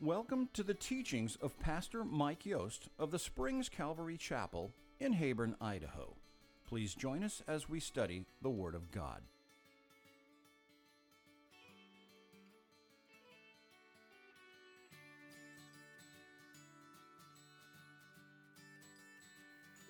Welcome to the teachings of Pastor Mike Yost of the Springs Calvary Chapel in Heyburn, Idaho. Please join us as we study the Word of God.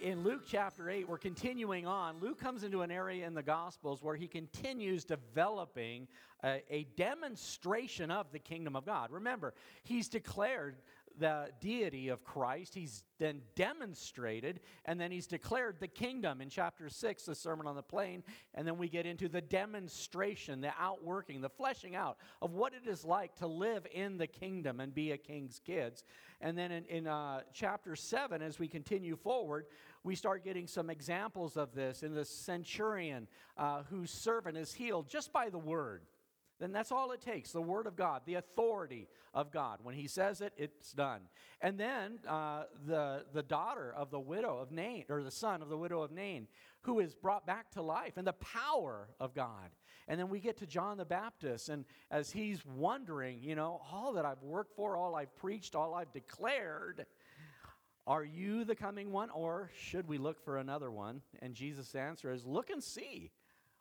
In Luke chapter 8, we're continuing on. Luke comes into an area in the Gospels where he continues developing a, a, demonstration of the kingdom of God. Remember, he's declared the deity of Christ, he's then demonstrated, and then he's declared the kingdom in chapter 6, the Sermon on the Plain, and then we get into the demonstration, the outworking, the fleshing out of what it is like to live in the kingdom and be a king's kids. And then in, in uh, chapter 7, as we continue forward, we start getting some examples of this in the centurion uh, whose servant is healed just by the word then that's all it takes the Word of God, the authority of God. When He says it, it's done. And then uh, the, the daughter of the widow of Nain, or the son of the widow of Nain, who is brought back to life, and the power of God. And then we get to John the Baptist, and as he's wondering, you know, all that I've worked for, all I've preached, all I've declared. Are you the coming one, or should we look for another one? And Jesus' answer is Look and see.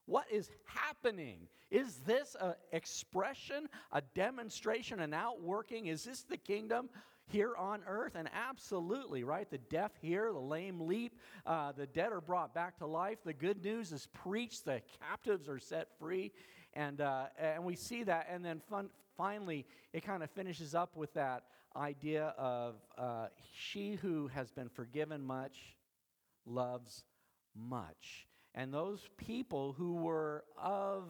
What is happening? Is this an expression, a demonstration, an outworking? Is this the kingdom here on earth? And absolutely, right? The deaf hear, the lame leap, uh, the dead are brought back to life. The good news is preached, the captives are set free. And, uh, and we see that. And then fun, finally, it kind of finishes up with that idea of uh, she who has been forgiven much loves much. And those people who were of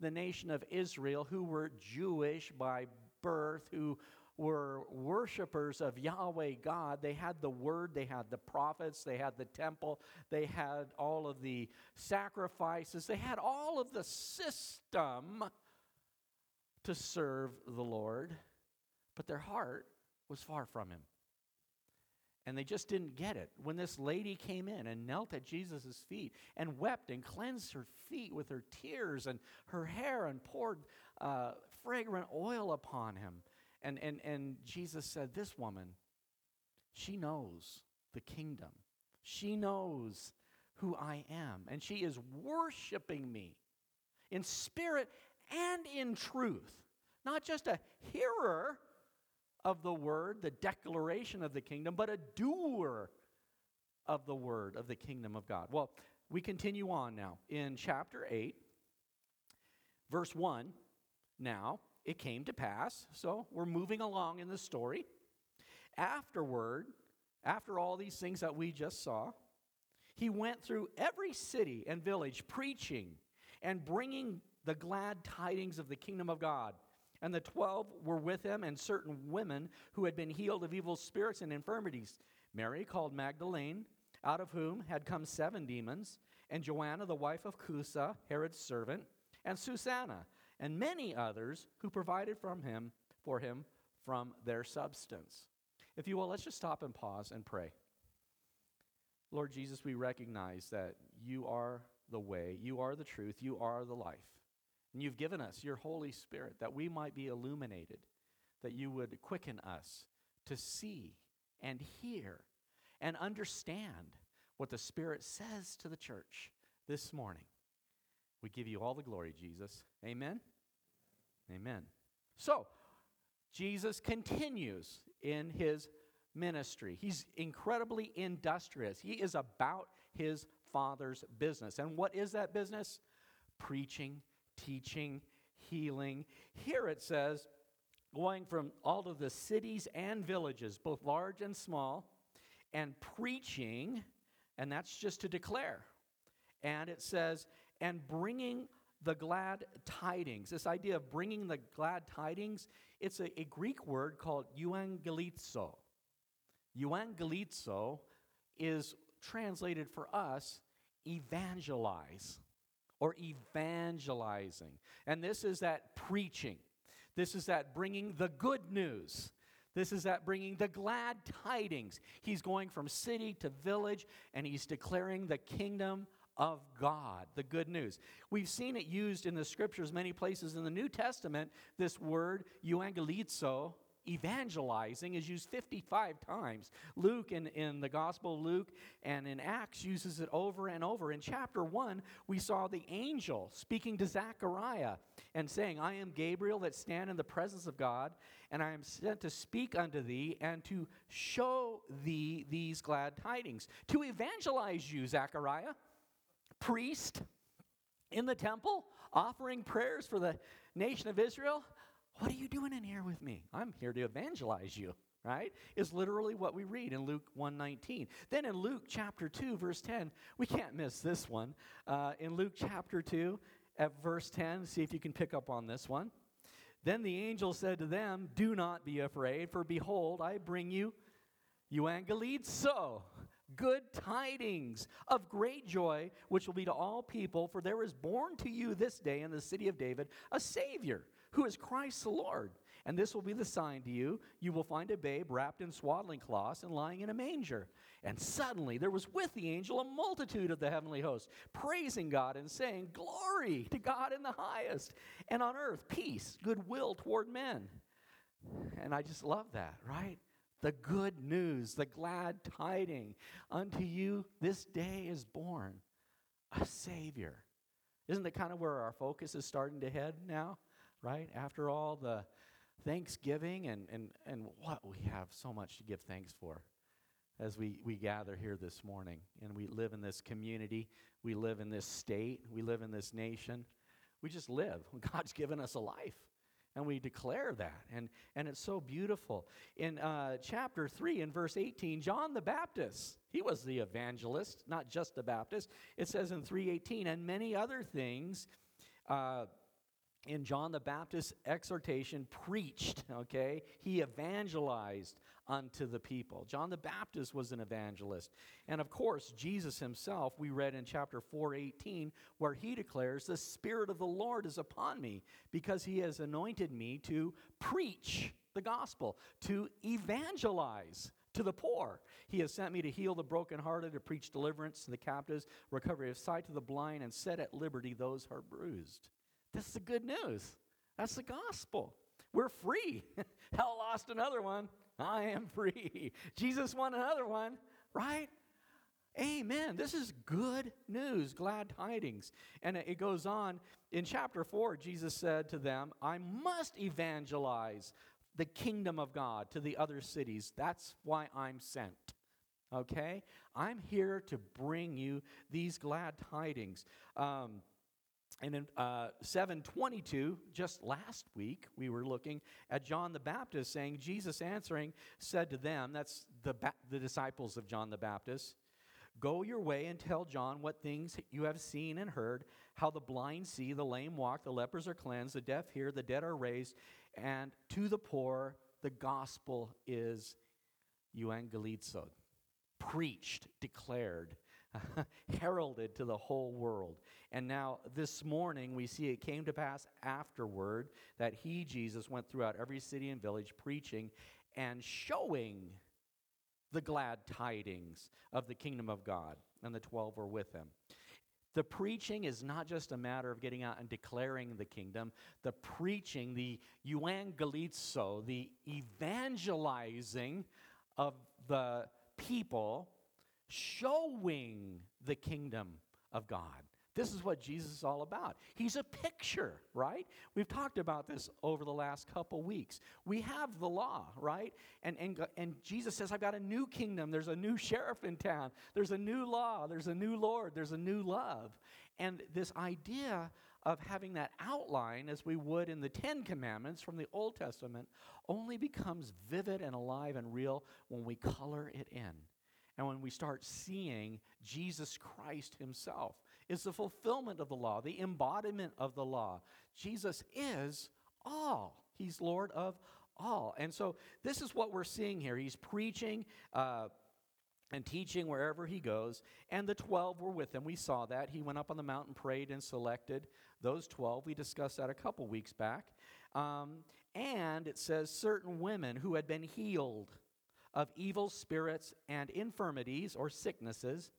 the nation of Israel, who were Jewish by birth, who were worshipers of Yahweh God. They had the word, they had the prophets, they had the temple, they had all of the sacrifices, they had all of the system to serve the Lord, but their heart was far from Him and they just didn't get it. When this lady came in and knelt at Jesus' feet and wept and cleansed her feet with her tears and her hair and poured uh, fragrant oil upon him, and, and, and Jesus said, This woman, she knows the kingdom, she knows who I am, and she is worshiping me in spirit and in truth. Not just a hearer of the word, the declaration of the kingdom, but a doer of the word of the kingdom of God. Well, we continue on now in chapter 8, verse 1. Now, it came to pass, so we're moving along in the story. Afterward, after all these things that we just saw, he went through every city and village preaching and bringing the glad tidings of the kingdom of God and the twelve were with him, and certain women who had been healed of evil spirits and infirmities. Mary, called Magdalene, out of whom had come seven demons, and Joanna, the wife of Chuza, Herod's servant, and Susanna, and many others who provided from him for him from their substance. If you will, let's just stop and pause and pray. Lord Jesus, we recognize that you are the way, you are the truth, you are the life. And you've given us your Holy Spirit that we might be illuminated, that you would quicken us to see and hear and understand what the Spirit says to the church this morning. We give you all the glory, Jesus. Amen. Amen. So, Jesus continues in his ministry. He's incredibly industrious. He is about his Father's business. And what is that business? Preaching teaching, healing. Here it says, going from all of the cities and villages, both large and small, and preaching, and that's just to declare. And it says, and bringing the glad tidings. This idea of bringing the glad tidings, it's a, a Greek word called euangelizo. Euangelizo is translated for us evangelize or evangelizing. And this is that preaching. This is that bringing the good news. This is that bringing the glad tidings. He's going from city to village and he's declaring the kingdom of God, the good news. We've seen it used in the scriptures many places in the New Testament, this word euangelizo, evangelizing is used 55 times. Luke, in, in the Gospel of Luke and in Acts, uses it over and over. In chapter 1, we saw the angel speaking to Zechariah and saying, I am Gabriel that stand in the presence of God, and I am sent to speak unto thee and to show thee these glad tidings. To evangelize you, Zechariah, priest in the temple, offering prayers for the nation of Israel. What are you doing in here with me? I'm here to evangelize you, right? Is literally what we read in Luke 119. Then in Luke chapter 2, verse 10, we can't miss this one. Uh, in Luke chapter 2, at verse 10, see if you can pick up on this one. Then the angel said to them, Do not be afraid, for behold, I bring you euangelizo, good tidings of great joy, which will be to all people, for there is born to you this day in the city of David a Savior who is Christ the Lord. And this will be the sign to you. You will find a babe wrapped in swaddling cloths and lying in a manger. And suddenly there was with the angel a multitude of the heavenly host, praising God and saying, Glory to God in the highest, and on earth peace, goodwill toward men. And I just love that, right? The good news, the glad tiding. Unto you this day is born a Savior. Isn't that kind of where our focus is starting to head now? right? After all the Thanksgiving and, and, and what we have so much to give thanks for as we, we gather here this morning and we live in this community, we live in this state, we live in this nation. We just live. God's given us a life. And we declare that. And, and it's so beautiful. In uh, chapter 3, in verse 18, John the Baptist, he was the evangelist, not just the Baptist. It says in 318, and many other things uh, in John the Baptist's exhortation, preached, okay? He evangelized unto the people. John the Baptist was an evangelist. And of course, Jesus himself, we read in chapter 418, where he declares, The Spirit of the Lord is upon me, because he has anointed me to preach the gospel, to evangelize to the poor. He has sent me to heal the brokenhearted, to preach deliverance to the captives, recovery of sight to the blind, and set at liberty those who are bruised. This is the good news. That's the gospel. We're free. Hell lost another one. I am free. Jesus won another one, right? Amen. This is good news, glad tidings. And it goes on in chapter 4, Jesus said to them, I must evangelize the kingdom of God to the other cities. That's why I'm sent. Okay? I'm here to bring you these glad tidings. Um, and in uh, 722, just last week, we were looking at John the Baptist saying, Jesus answering said to them, that's the, ba- the disciples of John the Baptist, Go your way and tell John what things you have seen and heard, how the blind see, the lame walk, the lepers are cleansed, the deaf hear, the dead are raised, and to the poor the gospel is euangelizo, preached, declared, heralded to the whole world. And now this morning we see it came to pass afterward that he, Jesus, went throughout every city and village preaching and showing the glad tidings of the kingdom of God. And the 12 were with him. The preaching is not just a matter of getting out and declaring the kingdom. The preaching, the euangelizo, the evangelizing of the people, showing the kingdom of God. This is what Jesus is all about. He's a picture, right? We've talked about this over the last couple weeks. We have the law, right? And, and, and Jesus says, I've got a new kingdom. There's a new sheriff in town. There's a new law. There's a new Lord. There's a new love. And this idea of having that outline, as we would in the Ten Commandments from the Old Testament, only becomes vivid and alive and real when we color it in. And when we start seeing Jesus Christ Himself is the fulfillment of the law, the embodiment of the law. Jesus is all, He's Lord of all. And so this is what we're seeing here. He's preaching. Uh, and teaching wherever he goes. And the 12 were with him. We saw that. He went up on the mountain, prayed, and selected those 12. We discussed that a couple weeks back. Um, and it says certain women who had been healed of evil spirits and infirmities or sicknesses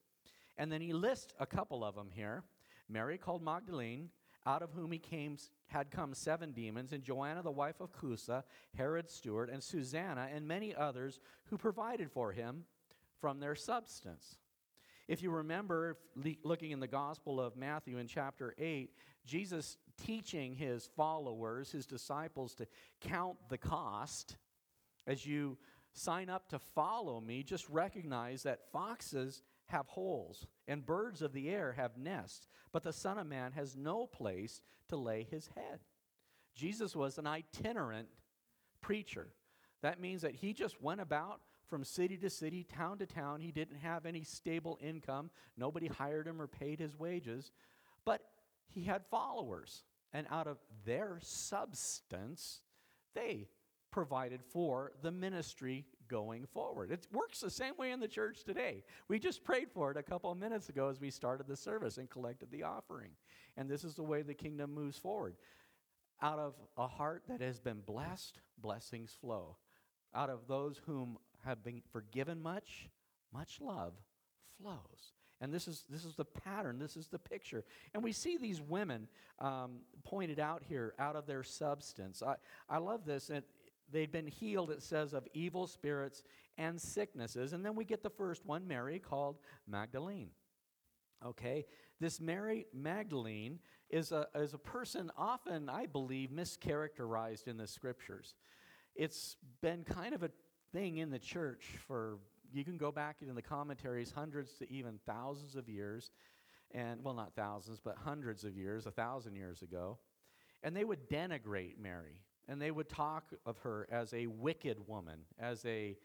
and then he lists a couple of them here Mary called Magdalene, out of whom he came, had come seven demons, and Joanna, the wife of Chuza, Herod's steward, and Susanna, and many others who provided for him from their substance. If you remember, looking in the Gospel of Matthew in chapter 8, Jesus teaching his followers, his disciples, to count the cost as you sign up to follow me, just recognize that foxes have holes and birds of the air have nests, but the Son of Man has no place to lay his head. Jesus was an itinerant preacher. That means that he just went about from city to city, town to town. He didn't have any stable income. Nobody hired him or paid his wages. But he had followers. And out of their substance, they provided for the ministry going forward. It works the same way in the church today. We just prayed for it a couple of minutes ago as we started the service and collected the offering. And this is the way the kingdom moves forward. Out of a heart that has been blessed, blessings flow. Out of those whom have been forgiven much, much love flows. And this is, this is the pattern, this is the picture. And we see these women um, pointed out here out of their substance. I, I love this. And they'd been healed, it says, of evil spirits and sicknesses. And then we get the first one, Mary, called Magdalene. Okay? This Mary Magdalene is a, is a person often, I believe, mischaracterized in the scriptures. It's been kind of a thing in the church for, you can go back in the commentaries, hundreds to even thousands of years. And, well, not thousands, but hundreds of years, a thousand years ago. And they would denigrate Mary and they would talk of her as a wicked woman, as a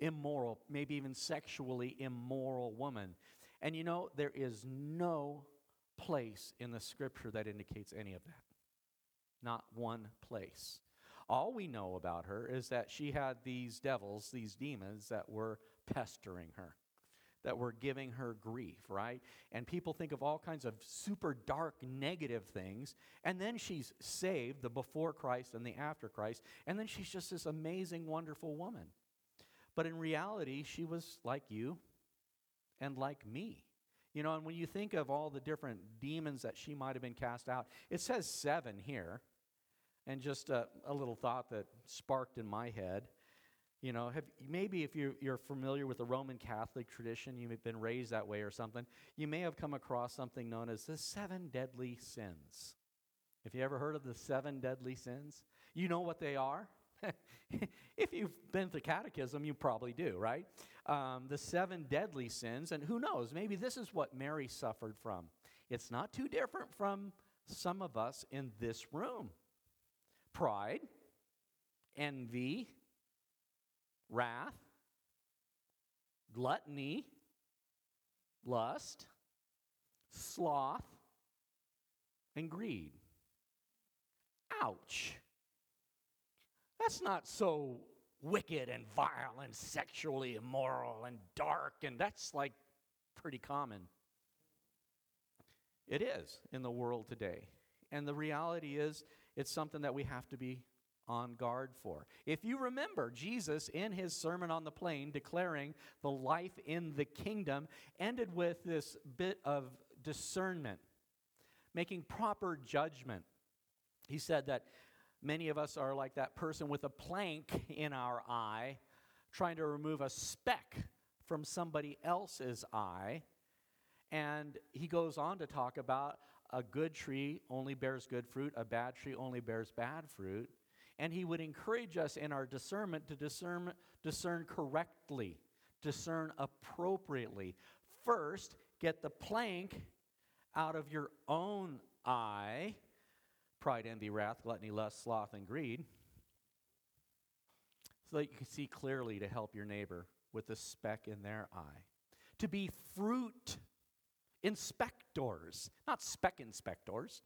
immoral, maybe even sexually immoral woman. And you know, there is no place in the scripture that indicates any of that. Not one place. All we know about her is that she had these devils, these demons that were pestering her that were giving her grief, right? And people think of all kinds of super dark, negative things. And then she's saved, the before Christ and the after Christ. And then she's just this amazing, wonderful woman. But in reality, she was like you and like me. You know, and when you think of all the different demons that she might have been cast out, it says seven here. And just a, a little thought that sparked in my head you know, have, maybe if you're, you're familiar with the Roman Catholic tradition, you've been raised that way or something, you may have come across something known as the seven deadly sins. Have you ever heard of the seven deadly sins? You know what they are? if you've been to catechism, you probably do, right? Um, the seven deadly sins, and who knows, maybe this is what Mary suffered from. It's not too different from some of us in this room pride, envy, wrath, gluttony, lust, sloth, and greed. Ouch. That's not so wicked and vile and sexually immoral and dark, and that's like pretty common. It is in the world today. And the reality is, it's something that we have to be on guard for. If you remember, Jesus, in his Sermon on the Plain, declaring the life in the kingdom, ended with this bit of discernment, making proper judgment. He said that many of us are like that person with a plank in our eye, trying to remove a speck from somebody else's eye. And he goes on to talk about a good tree only bears good fruit, a bad tree only bears bad fruit and he would encourage us in our discernment to discern, discern correctly, discern appropriately. First, get the plank out of your own eye pride, envy, wrath, gluttony, lust, sloth, and greed so that you can see clearly to help your neighbor with the speck in their eye. To be fruit inspectors, not speck inspectors.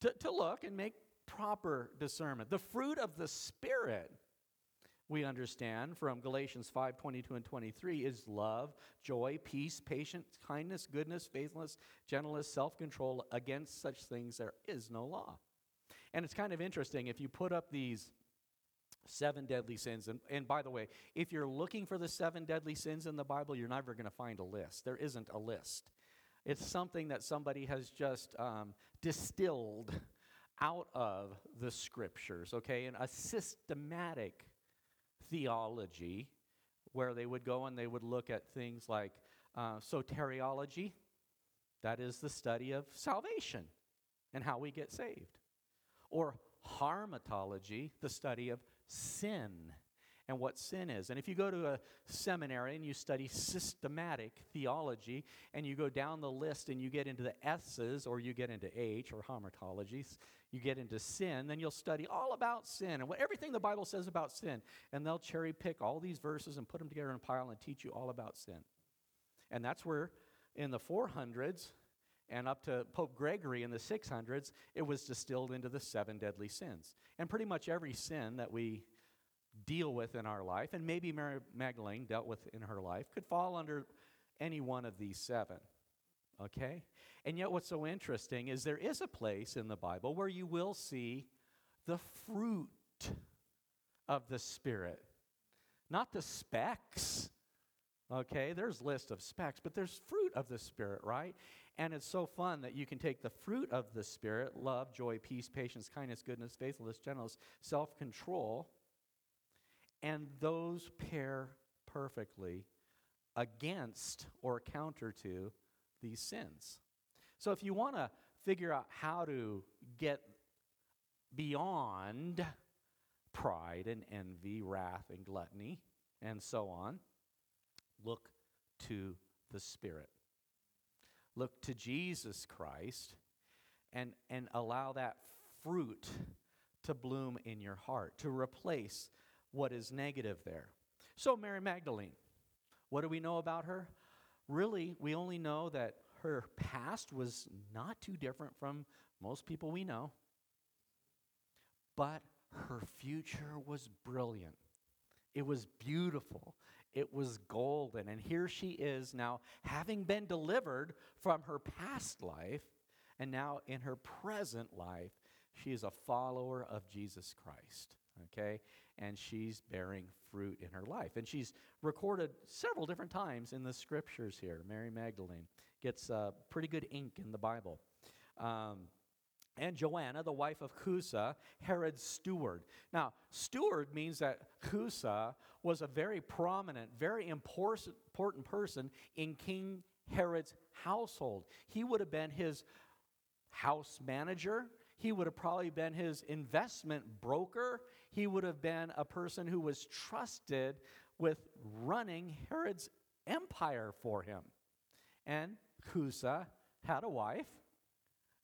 To, to look and make proper discernment. The fruit of the Spirit, we understand from Galatians 5 22 and 23, is love, joy, peace, patience, kindness, goodness, faithfulness, gentleness, self control. Against such things there is no law. And it's kind of interesting if you put up these seven deadly sins. And, and by the way, if you're looking for the seven deadly sins in the Bible, you're never going to find a list. There isn't a list. It's something that somebody has just um, distilled out of the scriptures, okay, and a systematic theology where they would go and they would look at things like uh, soteriology, that is the study of salvation and how we get saved, or hamartology, the study of sin and what sin is. And if you go to a seminary and you study systematic theology and you go down the list and you get into the S's or you get into H or hamartologies, you get into sin, then you'll study all about sin and what everything the Bible says about sin. And they'll cherry pick all these verses and put them together in a pile and teach you all about sin. And that's where in the 400s and up to Pope Gregory in the 600s, it was distilled into the seven deadly sins. And pretty much every sin that we deal with in our life, and maybe Mary Magdalene dealt with in her life, could fall under any one of these seven. Okay? And yet, what's so interesting is there is a place in the Bible where you will see the fruit of the Spirit, not the specks. Okay, there's list of specks, but there's fruit of the Spirit, right? And it's so fun that you can take the fruit of the Spirit love, joy, peace, patience, kindness, goodness, faithfulness, gentleness, self control and those pair perfectly against or counter to these sins. So if you want to figure out how to get beyond pride and envy, wrath and gluttony, and so on, look to the Spirit. Look to Jesus Christ and, and allow that fruit to bloom in your heart, to replace what is negative there. So, Mary Magdalene, what do we know about her? Really, we only know that her past was not too different from most people we know, but her future was brilliant. It was beautiful. It was golden. And here she is now, having been delivered from her past life, and now in her present life, she is a follower of Jesus Christ. Okay? And she's bearing fruit in her life. And she's recorded several different times in the scriptures here. Mary Magdalene gets uh, pretty good ink in the Bible. Um, and Joanna, the wife of Chuza, Herod's steward. Now, steward means that Chuza was a very prominent, very important person in King Herod's household. He would have been his house manager, he would have probably been his investment broker. He would have been a person who was trusted with running Herod's empire for him. And Chuza had a wife,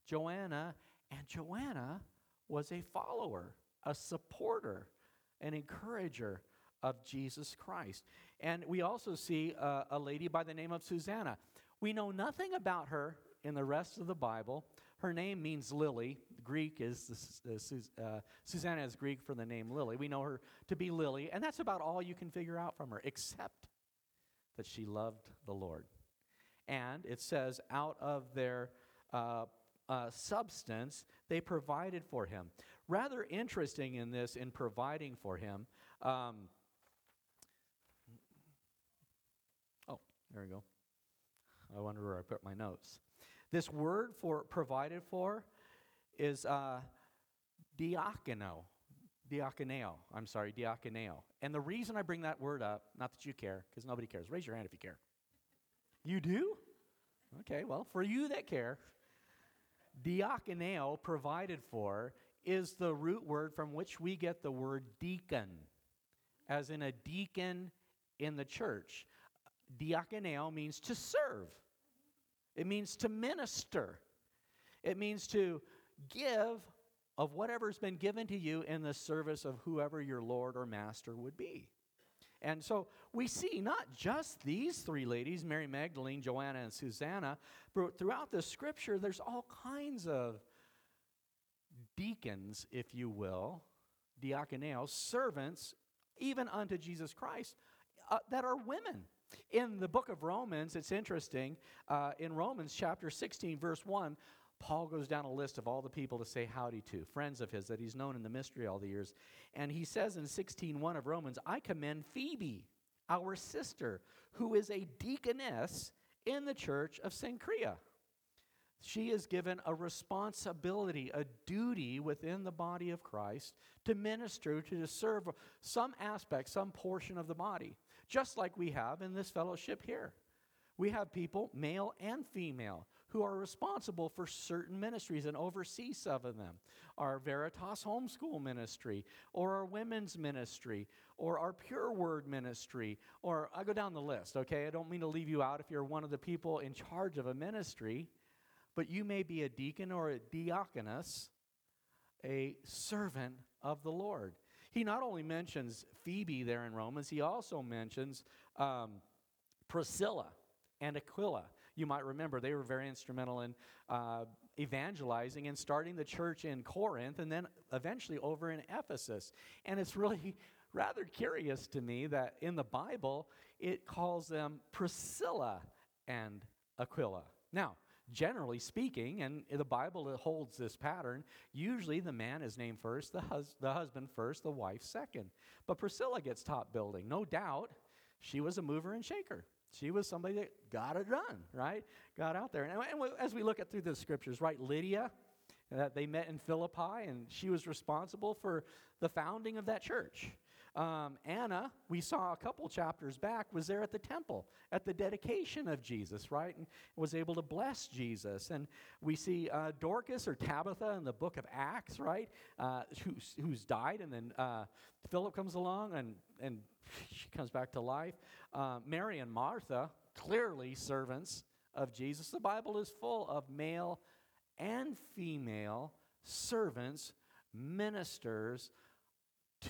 Joanna, and Joanna was a follower, a supporter, an encourager of Jesus Christ. And we also see uh, a lady by the name of Susanna. We know nothing about her in the rest of the Bible. Her name means lily. Greek is, uh, uh, Susanna is Greek for the name Lily. We know her to be Lily, and that's about all you can figure out from her, except that she loved the Lord. And it says, out of their uh, uh, substance, they provided for him. Rather interesting in this, in providing for him. Um, oh, there we go. I wonder where I put my notes. This word for provided for is uh, diakono. Diakoneo. I'm sorry, diakoneo. And the reason I bring that word up, not that you care, because nobody cares. Raise your hand if you care. You do? Okay, well, for you that care, diakoneo, provided for, is the root word from which we get the word deacon, as in a deacon in the church. Diakoneo means to serve. It means to minister. It means to give of whatever's been given to you in the service of whoever your Lord or Master would be. And so we see not just these three ladies, Mary Magdalene, Joanna, and Susanna, but throughout the scripture, there's all kinds of deacons, if you will, diakoneos, servants, even unto Jesus Christ, uh, that are women. In the book of Romans, it's interesting. Uh, in Romans chapter 16, verse 1, Paul goes down a list of all the people to say howdy to, friends of his that he's known in the mystery all the years. And he says in 16:1 of Romans, I commend Phoebe, our sister, who is a deaconess in the church of Cenchrea. she is given a responsibility, a duty within the body of Christ to minister, to serve some aspect, some portion of the body, just like we have in this fellowship here. We have people, male and female, who are responsible for certain ministries and oversee some of them. Our Veritas Homeschool Ministry, or our Women's Ministry, or our Pure Word Ministry, or I go down the list, okay? I don't mean to leave you out if you're one of the people in charge of a ministry but you may be a deacon or a diaconus, a servant of the Lord. He not only mentions Phoebe there in Romans, he also mentions um, Priscilla and Aquila. You might remember they were very instrumental in uh, evangelizing and starting the church in Corinth and then eventually over in Ephesus. And it's really rather curious to me that in the Bible it calls them Priscilla and Aquila. Now, generally speaking, and the Bible holds this pattern, usually the man is named first, the, hus- the husband first, the wife second. But Priscilla gets top building. No doubt she was a mover and shaker. She was somebody that got it done, right? Got out there. And, and as we look at through the scriptures, right, Lydia, that they met in Philippi, and she was responsible for the founding of that church. Um, Anna, we saw a couple chapters back, was there at the temple at the dedication of Jesus, right? And was able to bless Jesus. And we see uh, Dorcas or Tabitha in the book of Acts, right? Uh, who's, who's died, and then uh, Philip comes along and, and she comes back to life. Uh, Mary and Martha, clearly servants of Jesus. The Bible is full of male and female servants, ministers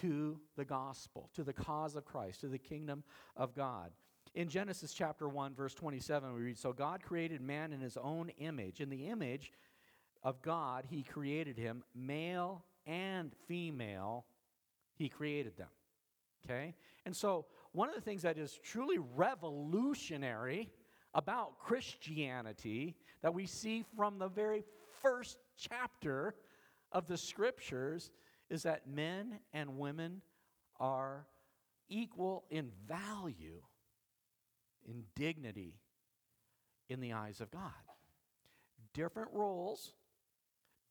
to the gospel, to the cause of Christ, to the kingdom of God. In Genesis chapter 1, verse 27, we read So God created man in his own image. In the image of God, he created him, male and female, he created them. Okay? And so, one of the things that is truly revolutionary about Christianity that we see from the very first chapter of the scriptures is that men and women are equal in value, in dignity, in the eyes of God. Different roles,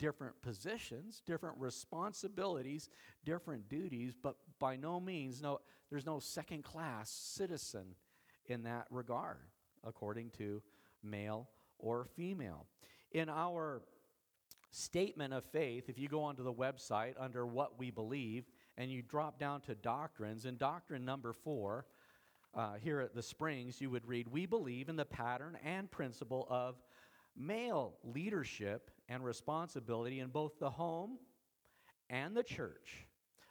different positions, different responsibilities, different duties, but by no means, no, there's no second class citizen in that regard, according to male or female. In our statement of faith, if you go onto the website under what we believe and you drop down to doctrines, in doctrine number four, uh, here at the Springs, you would read, We believe in the pattern and principle of male leadership and responsibility in both the home and the church,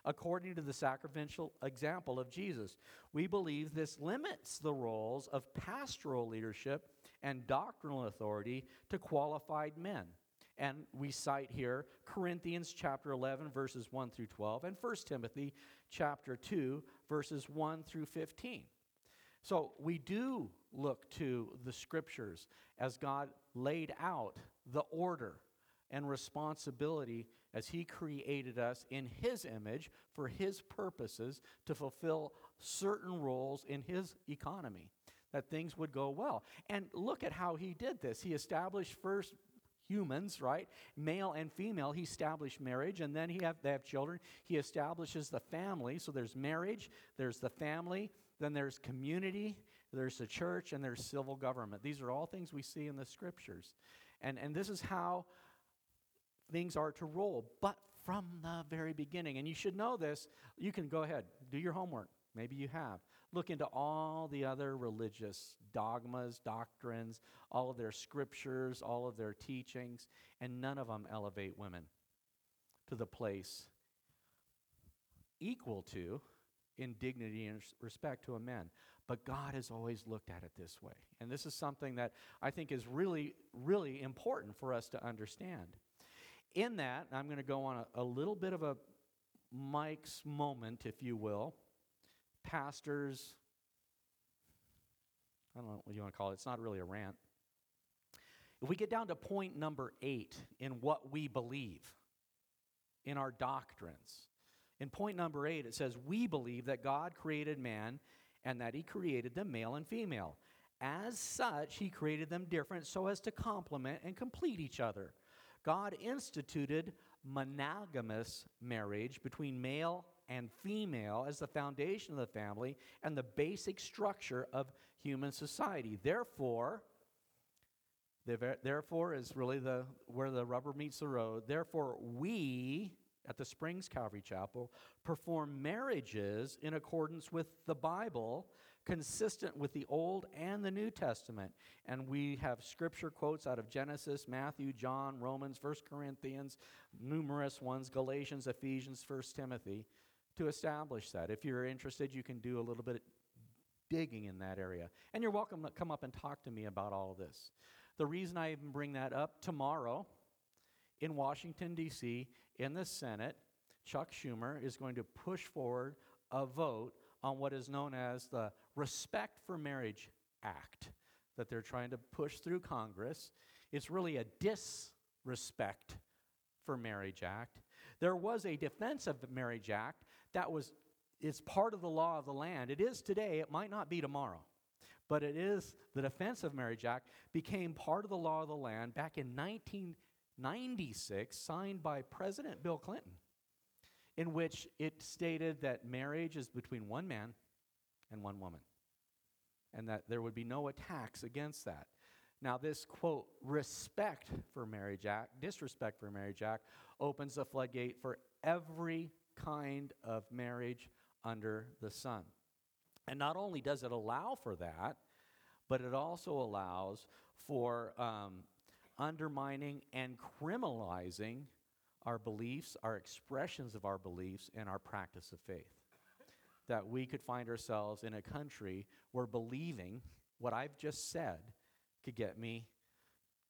according to the sacrificial example of Jesus. We believe this limits the roles of pastoral leadership and doctrinal authority to qualified men. And we cite here Corinthians chapter 11, verses 1 through 12, and 1 Timothy chapter 2, verses 1 through 15. So we do look to the scriptures as God laid out the order and responsibility as He created us in His image for His purposes to fulfill certain roles in His economy, that things would go well. And look at how He did this. He established first humans, right? Male and female. He established marriage, and then he have, they have children. He establishes the family. So there's marriage, there's the family, then there's community, there's the church, and there's civil government. These are all things we see in the scriptures. And, and this is how things are to roll, but from the very beginning. And you should know this. You can go ahead, do your homework. Maybe you have. Look into all the other religious dogmas, doctrines, all of their scriptures, all of their teachings, and none of them elevate women to the place equal to in dignity and respect to a man. But God has always looked at it this way. And this is something that I think is really, really important for us to understand. In that, I'm going to go on a, a little bit of a Mike's moment, if you will pastors. I don't know what you want to call it. It's not really a rant. If we get down to point number eight in what we believe, in our doctrines, in point number eight, it says, We believe that God created man and that he created them male and female. As such, he created them different so as to complement and complete each other. God instituted monogamous marriage between male and female as the foundation of the family and the basic structure of human society. Therefore, therefore is really the where the rubber meets the road. Therefore, we at the Springs Calvary Chapel perform marriages in accordance with the Bible consistent with the Old and the New Testament. And we have scripture quotes out of Genesis, Matthew, John, Romans, 1 Corinthians, numerous ones, Galatians, Ephesians, 1 Timothy, to establish that. If you're interested, you can do a little bit of digging in that area. And you're welcome to come up and talk to me about all of this. The reason I even bring that up tomorrow in Washington, D.C., in the Senate, Chuck Schumer is going to push forward a vote on what is known as the Respect for Marriage Act that they're trying to push through Congress. It's really a disrespect for Marriage Act. There was a Defense of the Marriage Act that was it's part of the law of the land. It is today, it might not be tomorrow. But it is the Defense of Marriage Act became part of the law of the land back in 1996 signed by President Bill Clinton in which it stated that marriage is between one man and one woman, and that there would be no attacks against that. Now, this quote, respect for Marriage Act, disrespect for Marriage Act, opens the floodgate for every kind of marriage under the sun. And not only does it allow for that, but it also allows for um, undermining and criminalizing our beliefs, our expressions of our beliefs, and our practice of faith. That we could find ourselves in a country where believing what I've just said could get me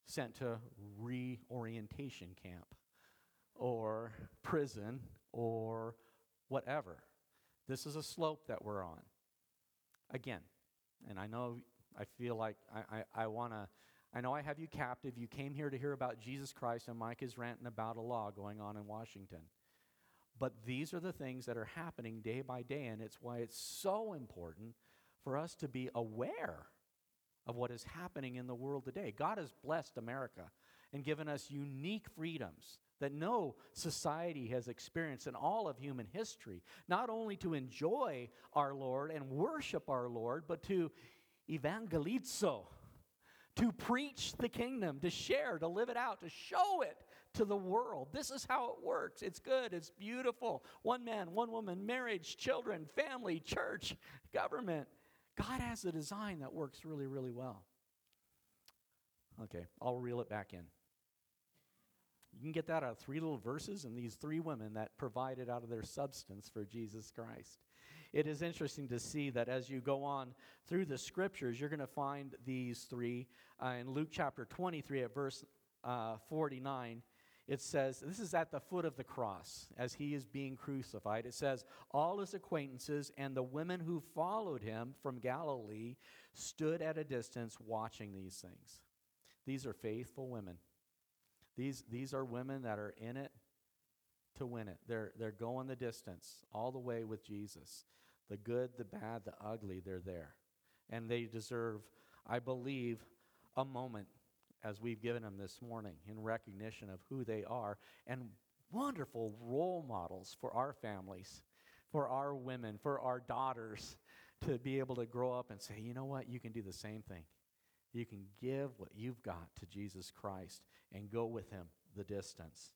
sent to reorientation camp or prison or whatever. This is a slope that we're on. Again, and I know I feel like I, I, I want to I know I have you captive. You came here to hear about Jesus Christ, and Mike is ranting about a law going on in Washington. But these are the things that are happening day by day, and it's why it's so important for us to be aware of what is happening in the world today. God has blessed America and given us unique freedoms that no society has experienced in all of human history, not only to enjoy our Lord and worship our Lord, but to evangelizo, to preach the kingdom, to share, to live it out, to show it to the world. This is how it works. It's good, it's beautiful. One man, one woman, marriage, children, family, church, government. God has a design that works really, really well. Okay, I'll reel it back in. You can get that out of three little verses and these three women that provided out of their substance for Jesus Christ it is interesting to see that as you go on through the scriptures, you're going to find these three. Uh, in Luke chapter 23, at verse uh, 49, it says, This is at the foot of the cross as he is being crucified. It says, All his acquaintances and the women who followed him from Galilee stood at a distance watching these things. These are faithful women. These, these are women that are in it to win it. They're, they're going the distance all the way with Jesus. The good, the bad, the ugly, they're there. And they deserve, I believe, a moment as we've given them this morning in recognition of who they are and wonderful role models for our families, for our women, for our daughters to be able to grow up and say, you know what, you can do the same thing. You can give what you've got to Jesus Christ and go with him the distance.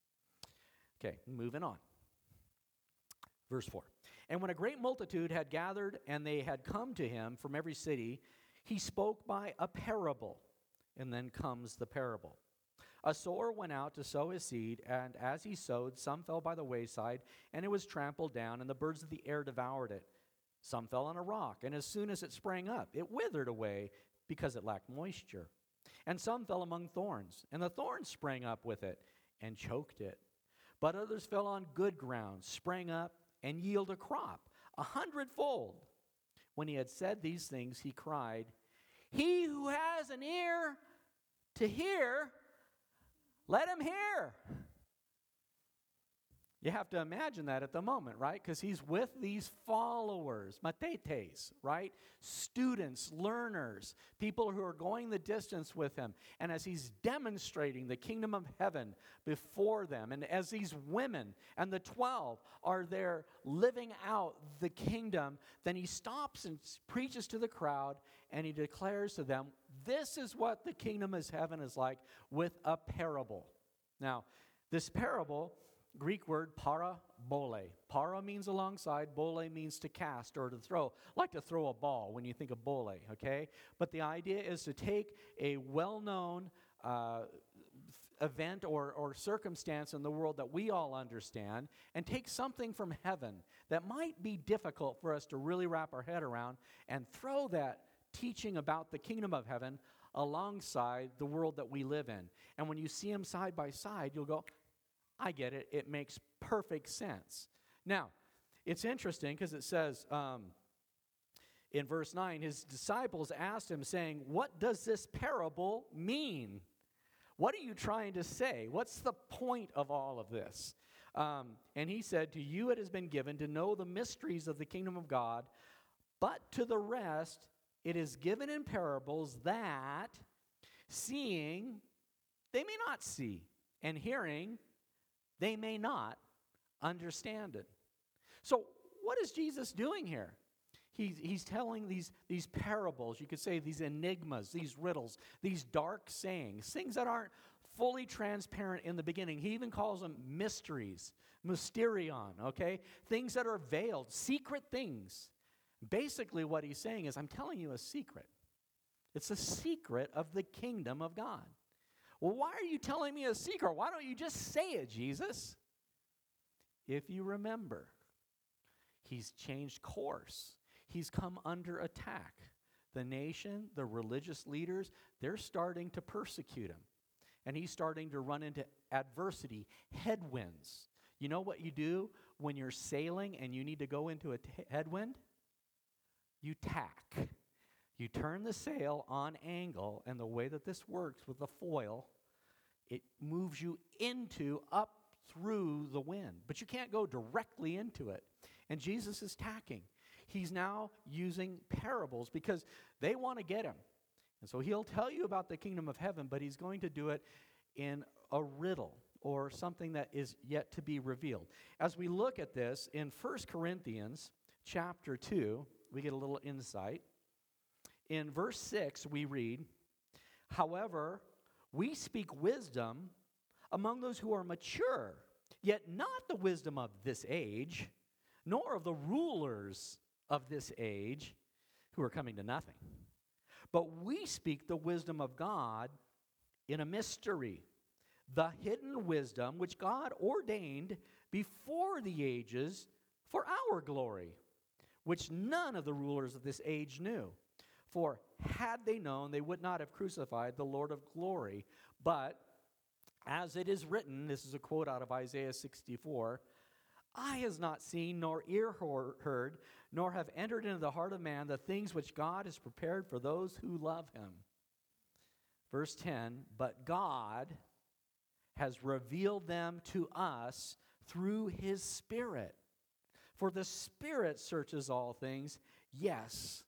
Okay, moving on. Verse 4. And when a great multitude had gathered and they had come to him from every city, he spoke by a parable. And then comes the parable. A sower went out to sow his seed, and as he sowed, some fell by the wayside, and it was trampled down, and the birds of the air devoured it. Some fell on a rock, and as soon as it sprang up, it withered away because it lacked moisture. And some fell among thorns, and the thorns sprang up with it and choked it. But others fell on good ground, sprang up, and yield a crop, a hundredfold. When he had said these things, he cried, He who has an ear to hear, let him hear. You have to imagine that at the moment, right? Because he's with these followers, matetes, right? Students, learners, people who are going the distance with him. And as he's demonstrating the kingdom of heaven before them, and as these women and the 12 are there living out the kingdom, then he stops and preaches to the crowd and he declares to them, This is what the kingdom of heaven is like with a parable. Now, this parable Greek word parabole. Para means alongside, bole means to cast or to throw, like to throw a ball when you think of bole, okay? But the idea is to take a well known uh, event or, or circumstance in the world that we all understand and take something from heaven that might be difficult for us to really wrap our head around and throw that teaching about the kingdom of heaven alongside the world that we live in. And when you see them side by side, you'll go, I get it. It makes perfect sense. Now, it's interesting because it says um, in verse 9, his disciples asked him, saying, What does this parable mean? What are you trying to say? What's the point of all of this? Um, and he said, To you it has been given to know the mysteries of the kingdom of God, but to the rest it is given in parables that, seeing, they may not see, and hearing, they may not understand it. So, what is Jesus doing here? He's, he's telling these, these parables, you could say these enigmas, these riddles, these dark sayings, things that aren't fully transparent in the beginning. He even calls them mysteries, mysterion, okay? Things that are veiled, secret things. Basically, what he's saying is, I'm telling you a secret. It's a secret of the kingdom of God. Well, why are you telling me a secret? Why don't you just say it, Jesus? If you remember, he's changed course, he's come under attack. The nation, the religious leaders, they're starting to persecute him. And he's starting to run into adversity, headwinds. You know what you do when you're sailing and you need to go into a t- headwind? You tack. You turn the sail on angle, and the way that this works with the foil, it moves you into, up through the wind. But you can't go directly into it. And Jesus is tacking. He's now using parables because they want to get him. And so he'll tell you about the kingdom of heaven, but he's going to do it in a riddle or something that is yet to be revealed. As we look at this in 1 Corinthians chapter 2, we get a little insight. In verse 6, we read, However, we speak wisdom among those who are mature, yet not the wisdom of this age, nor of the rulers of this age who are coming to nothing. But we speak the wisdom of God in a mystery, the hidden wisdom which God ordained before the ages for our glory, which none of the rulers of this age knew. For had they known, they would not have crucified the Lord of glory. But as it is written, this is a quote out of Isaiah 64 Eye has not seen, nor ear heard, nor have entered into the heart of man the things which God has prepared for those who love him. Verse 10 But God has revealed them to us through his Spirit. For the Spirit searches all things, yes,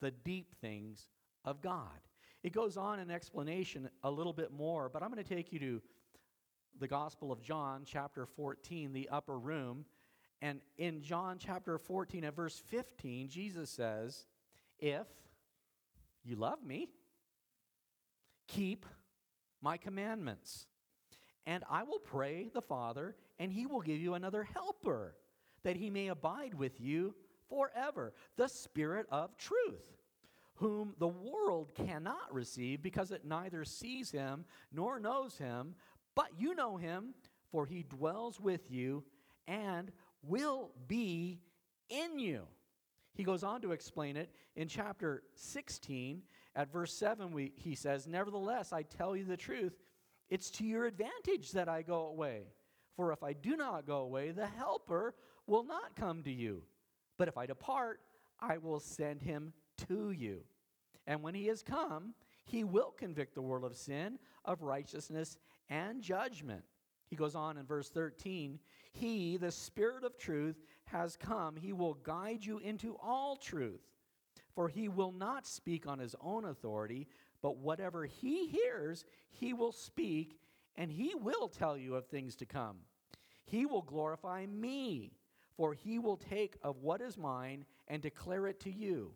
the deep things of God. It goes on in explanation a little bit more, but I'm going to take you to the Gospel of John, chapter 14, the upper room. And in John chapter 14, at verse 15, Jesus says, If you love me, keep my commandments. And I will pray the Father, and he will give you another helper, that he may abide with you forever, the Spirit of truth, whom the world cannot receive because it neither sees him nor knows him, but you know him, for he dwells with you and will be in you. He goes on to explain it in chapter 16. At verse 7, we, he says, Nevertheless, I tell you the truth, it's to your advantage that I go away. For if I do not go away, the Helper will not come to you. But if I depart, I will send him to you. And when he has come, he will convict the world of sin, of righteousness, and judgment. He goes on in verse 13 He, the Spirit of truth, has come. He will guide you into all truth. For he will not speak on his own authority, but whatever he hears, he will speak, and he will tell you of things to come. He will glorify me, for he will take of what is mine and declare it to you.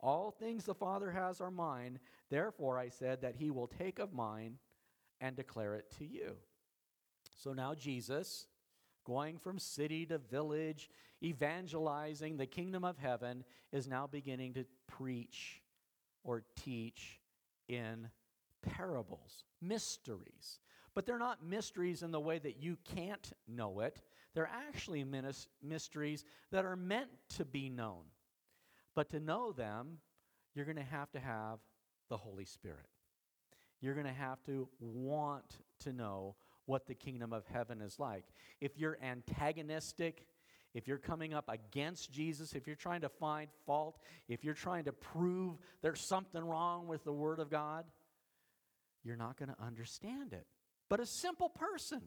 All things the Father has are mine. Therefore, I said that he will take of mine and declare it to you. So now, Jesus, going from city to village, evangelizing the kingdom of heaven, is now beginning to preach or teach in parables, mysteries. But they're not mysteries in the way that you can't know it. They're actually mysteries that are meant to be known. But to know them, you're going to have to have the Holy Spirit. You're going to have to want to know what the kingdom of heaven is like. If you're antagonistic, if you're coming up against Jesus, if you're trying to find fault, if you're trying to prove there's something wrong with the Word of God, you're not going to understand it. But a simple person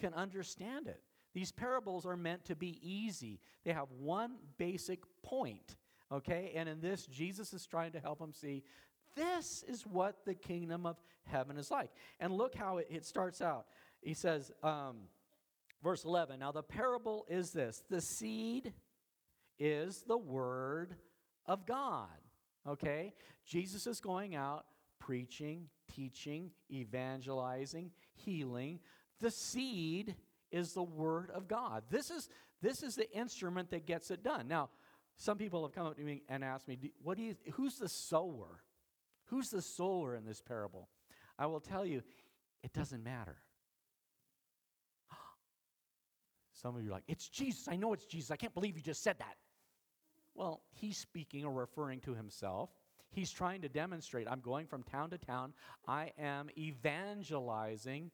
can understand it. These parables are meant to be easy, they have one basic point. Okay? And in this, Jesus is trying to help them see this is what the kingdom of heaven is like. And look how it, it starts out. He says, um, verse 11, now the parable is this the seed is the word of God. Okay? Jesus is going out preaching, teaching, evangelizing, healing. The seed is the word of God. This is this is the instrument that gets it done. Now, some people have come up to me and asked me, "What do you who's the sower? Who's the sower in this parable?" I will tell you, it doesn't matter. Some of you are like, "It's Jesus. I know it's Jesus. I can't believe you just said that." Well, he's speaking or referring to himself. He's trying to demonstrate I'm going from town to town. I am evangelizing.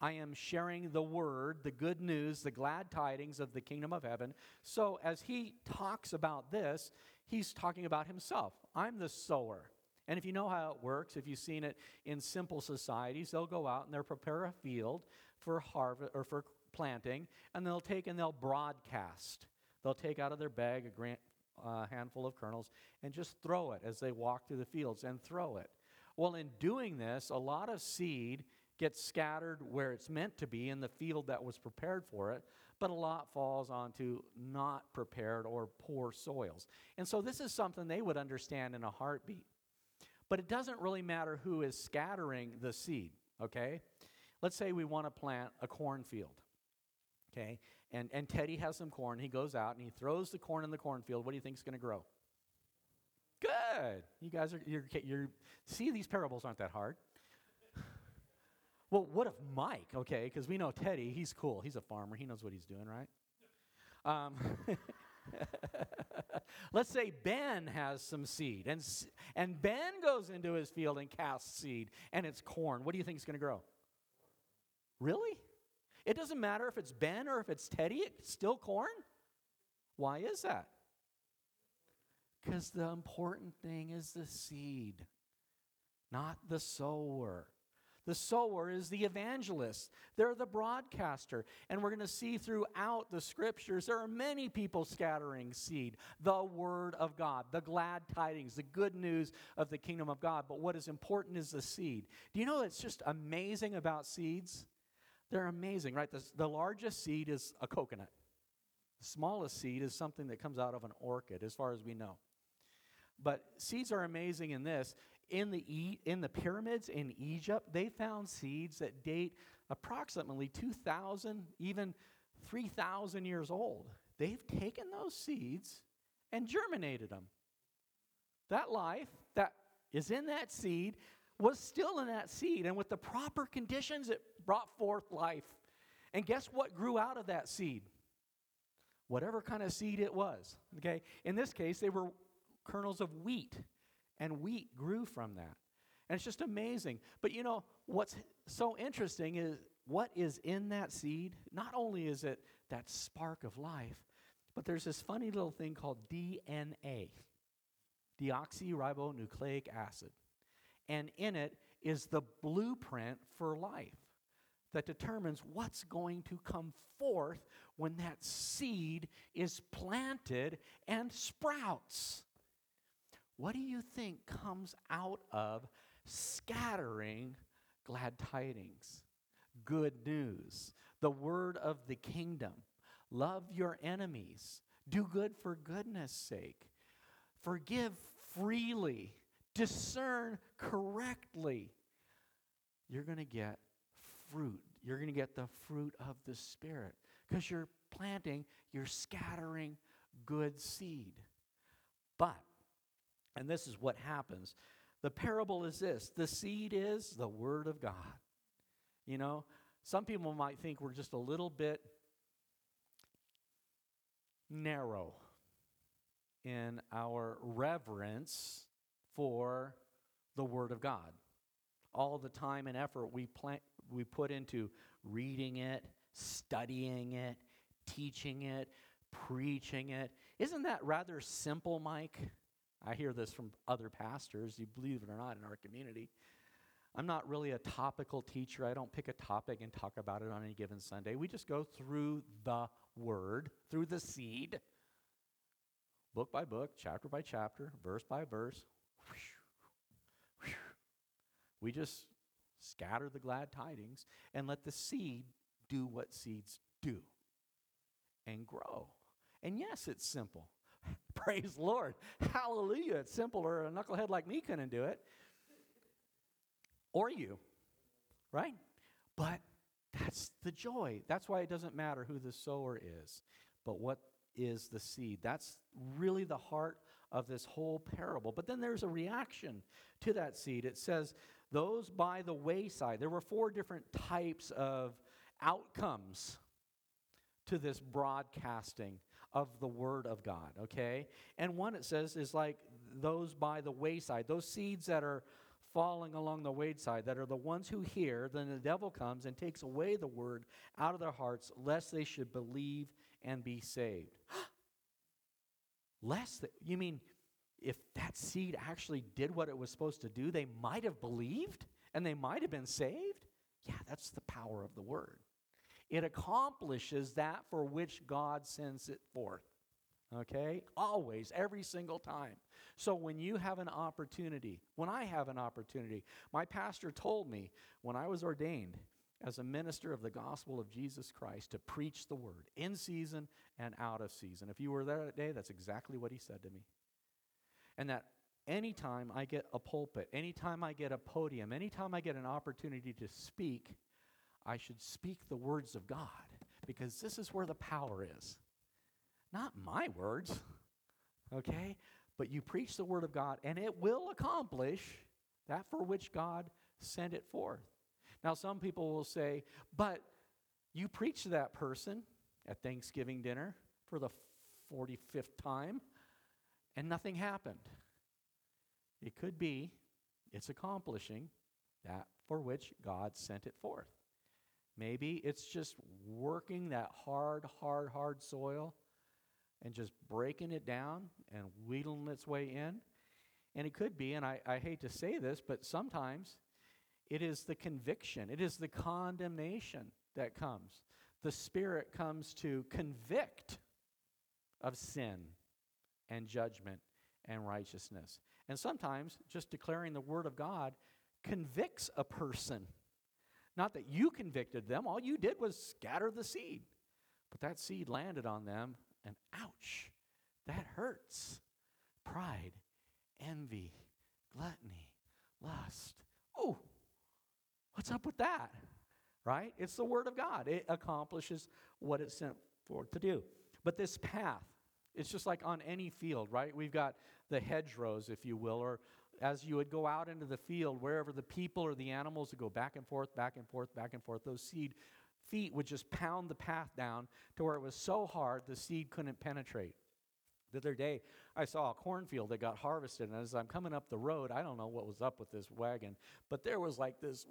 I am sharing the word, the good news, the glad tidings of the kingdom of heaven. So as he talks about this, he's talking about himself. I'm the sower. And if you know how it works, if you've seen it in simple societies, they'll go out and they'll prepare a field for harvest or for planting, and they'll take and they'll broadcast. They'll take out of their bag a grant, uh, handful of kernels and just throw it as they walk through the fields and throw it. Well, in doing this, a lot of seed gets scattered where it's meant to be in the field that was prepared for it, but a lot falls onto not prepared or poor soils. And so this is something they would understand in a heartbeat. But it doesn't really matter who is scattering the seed, okay? Let's say we want to plant a cornfield, okay? And, and Teddy has some corn. He goes out and he throws the corn in the cornfield. What do you think is going to grow? Good. You guys are, you're, you're, see, these parables aren't that hard. Well, what if Mike, okay, because we know Teddy, he's cool. He's a farmer. He knows what he's doing, right? Um, let's say Ben has some seed, and, and Ben goes into his field and casts seed, and it's corn. What do you think is going to grow? Really? It doesn't matter if it's Ben or if it's Teddy, it's still corn. Why is that? Because the important thing is the seed, not the sower. The sower is the evangelist. They're the broadcaster. And we're going to see throughout the scriptures there are many people scattering seed, the word of God, the glad tidings, the good news of the kingdom of God. But what is important is the seed. Do you know it's just amazing about seeds? They're amazing, right? The, the largest seed is a coconut. The smallest seed is something that comes out of an orchid, as far as we know. But seeds are amazing in this. In the, in the pyramids in Egypt, they found seeds that date approximately 2,000, even 3,000 years old. They've taken those seeds and germinated them. That life that is in that seed was still in that seed, and with the proper conditions, it brought forth life. And guess what grew out of that seed? Whatever kind of seed it was. Okay? In this case, they were kernels of wheat, and wheat grew from that. And it's just amazing. But you know, what's so interesting is what is in that seed? Not only is it that spark of life, but there's this funny little thing called DNA, deoxyribonucleic acid. And in it is the blueprint for life. that determines what's going to come forth when that seed is planted and sprouts. What do you think comes out of scattering glad tidings, good news, the word of the kingdom? Love your enemies, do good for goodness sake, forgive freely, discern correctly. You're going to get fruit. You're going to get the fruit of the Spirit because you're planting, you're scattering good seed. But, and this is what happens the parable is this the seed is the Word of God. You know, some people might think we're just a little bit narrow in our reverence for the Word of God. All the time and effort we, plant, we put into reading it, studying it, teaching it, preaching it. Isn't that rather simple, Mike? I hear this from other pastors, you believe it or not, in our community. I'm not really a topical teacher. I don't pick a topic and talk about it on any given Sunday. We just go through the word, through the seed, book by book, chapter by chapter, verse by verse. We just scatter the glad tidings and let the seed do what seeds do and grow. And yes, it's simple. Praise Lord. Hallelujah. It's simple, or a knucklehead like me couldn't do it. Or you, right? But that's the joy. That's why it doesn't matter who the sower is, but what is the seed. That's really the heart of this whole parable. But then there's a reaction to that seed. It says, Those by the wayside. There were four different types of outcomes to this broadcasting of the Word of God, okay? And one it says is like those by the wayside, those seeds that are falling along the wayside, that are the ones who hear, then the devil comes and takes away the Word out of their hearts, lest they should believe and be saved. lest, th- you mean if that seed actually did what it was supposed to do, they might have believed and they might have been saved? Yeah, that's the power of the Word. It accomplishes that for which God sends it forth. Okay? Always, every single time. So when you have an opportunity, when I have an opportunity, my pastor told me when I was ordained as a minister of the gospel of Jesus Christ to preach the word in season and out of season. If you were there that day, that's exactly what he said to me. And that anytime I get a pulpit, anytime I get a podium, anytime I get an opportunity to speak, I should speak the words of God because this is where the power is. Not my words, okay? But you preach the word of God and it will accomplish that for which God sent it forth. Now, some people will say, but you preach to that person at Thanksgiving dinner for the 45th time and nothing happened. It could be it's accomplishing that for which God sent it forth. Maybe it's just working that hard, hard, hard soil and just breaking it down and wheedling its way in. And it could be, and I, I hate to say this, but sometimes it is the conviction, it is the condemnation that comes. The Spirit comes to convict of sin and judgment and righteousness. And sometimes just declaring the Word of God convicts a person not that you convicted them, all you did was scatter the seed. But that seed landed on them, and ouch, that hurts. Pride, envy, gluttony, lust. Oh, what's up with that? Right? It's the Word of God, it accomplishes what it's sent for to do. But this path, it's just like on any field, right? We've got the hedgerows, if you will, or as you would go out into the field, wherever the people or the animals would go back and forth, back and forth, back and forth, those seed feet would just pound the path down to where it was so hard the seed couldn't penetrate. The other day, I saw a cornfield that got harvested, and as I'm coming up the road, I don't know what was up with this wagon, but there was like this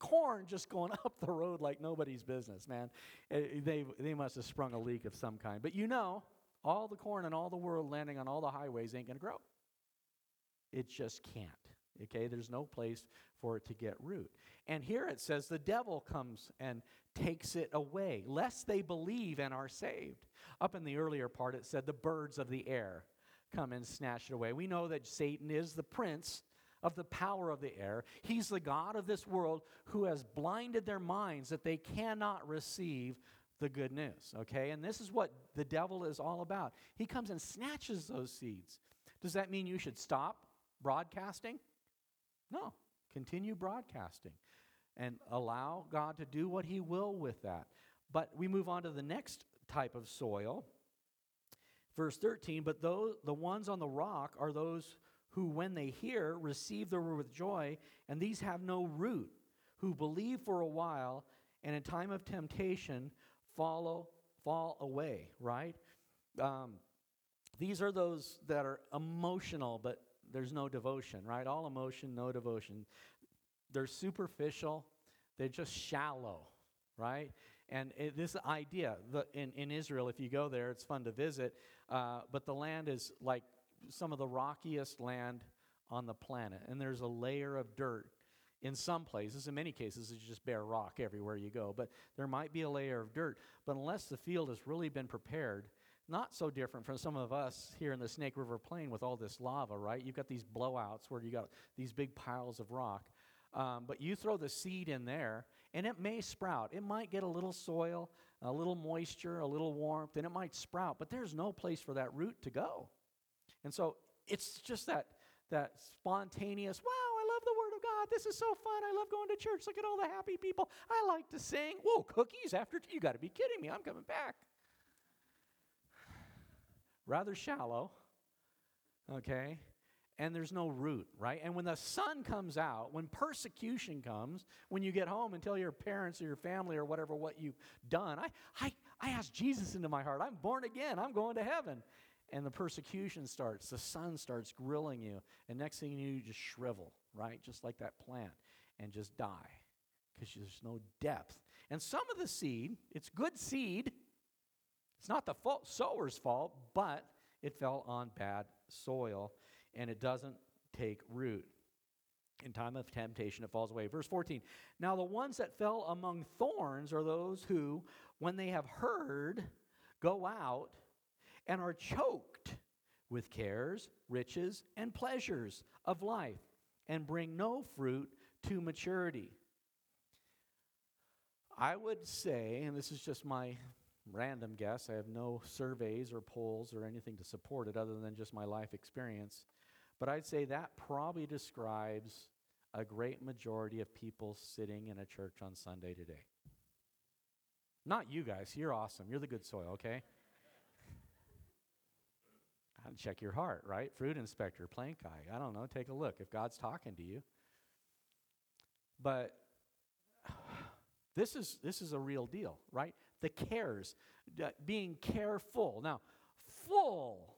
corn just going up the road like nobody's business, man. Eh, they, they must have sprung a leak of some kind. But you know, all the corn in all the world landing on all the highways ain't going to grow. It just can't. Okay, there's no place for it to get root. And here it says the devil comes and takes it away, lest they believe and are saved. Up in the earlier part, it said the birds of the air come and snatch it away. We know that Satan is the prince of the power of the air. He's the God of this world who has blinded their minds that they cannot receive the good news. Okay? And this is what the devil is all about. He comes and snatches those seeds. Does that mean you should stop broadcasting? No. Continue broadcasting and allow God to do what He will with that. But we move on to the next type of soil. Verse 13, but those, the ones on the rock are those who, when they hear, receive the word with joy, and these have no root, who believe for a while, and in time of temptation follow, fall away, right? Um, these are those that are emotional, but there's no devotion, right? All emotion, no devotion. They're superficial, they're just shallow, right? And it, this idea, the, in, in Israel, if you go there, it's fun to visit, uh, but the land is like some of the rockiest land on the planet. And there's a layer of dirt in some places. In many cases, it's just bare rock everywhere you go. But there might be a layer of dirt. But unless the field has really been prepared, not so different from some of us here in the Snake River Plain with all this lava, right? You've got these blowouts where you got these big piles of rock. Um, but you throw the seed in there, and it may sprout. It might get a little soil, a little moisture, a little warmth, and it might sprout. But there's no place for that root to go. And so it's just that that spontaneous, wow, I love the word of God. This is so fun. I love going to church. Look at all the happy people. I like to sing. Whoa, cookies after you got to be kidding me. I'm coming back rather shallow, okay? And there's no root, right? And when the sun comes out, when persecution comes, when you get home and tell your parents or your family or whatever what you've done, I, I, I asked Jesus into my heart. I'm born again. I'm going to heaven. And the persecution starts. The sun starts grilling you. And next thing you know, you just shrivel, right? Just like that plant and just die because there's no depth. And some of the seed, it's good seed, it's not the fault, sower's fault, but it fell on bad soil and it doesn't take root. In time of temptation, it falls away. Verse 14 Now, the ones that fell among thorns are those who, when they have heard, go out and are choked with cares, riches, and pleasures of life, and bring no fruit to maturity. I would say, and this is just my random guess. I have no surveys or polls or anything to support it other than just my life experience. But I'd say that probably describes a great majority of people sitting in a church on Sunday today. Not you guys. You're awesome. You're the good soil, okay? check your heart, right? Fruit inspector, plank guy. I don't know. Take a look if God's talking to you. But this is this is a real deal, right? The cares, being careful. Now, full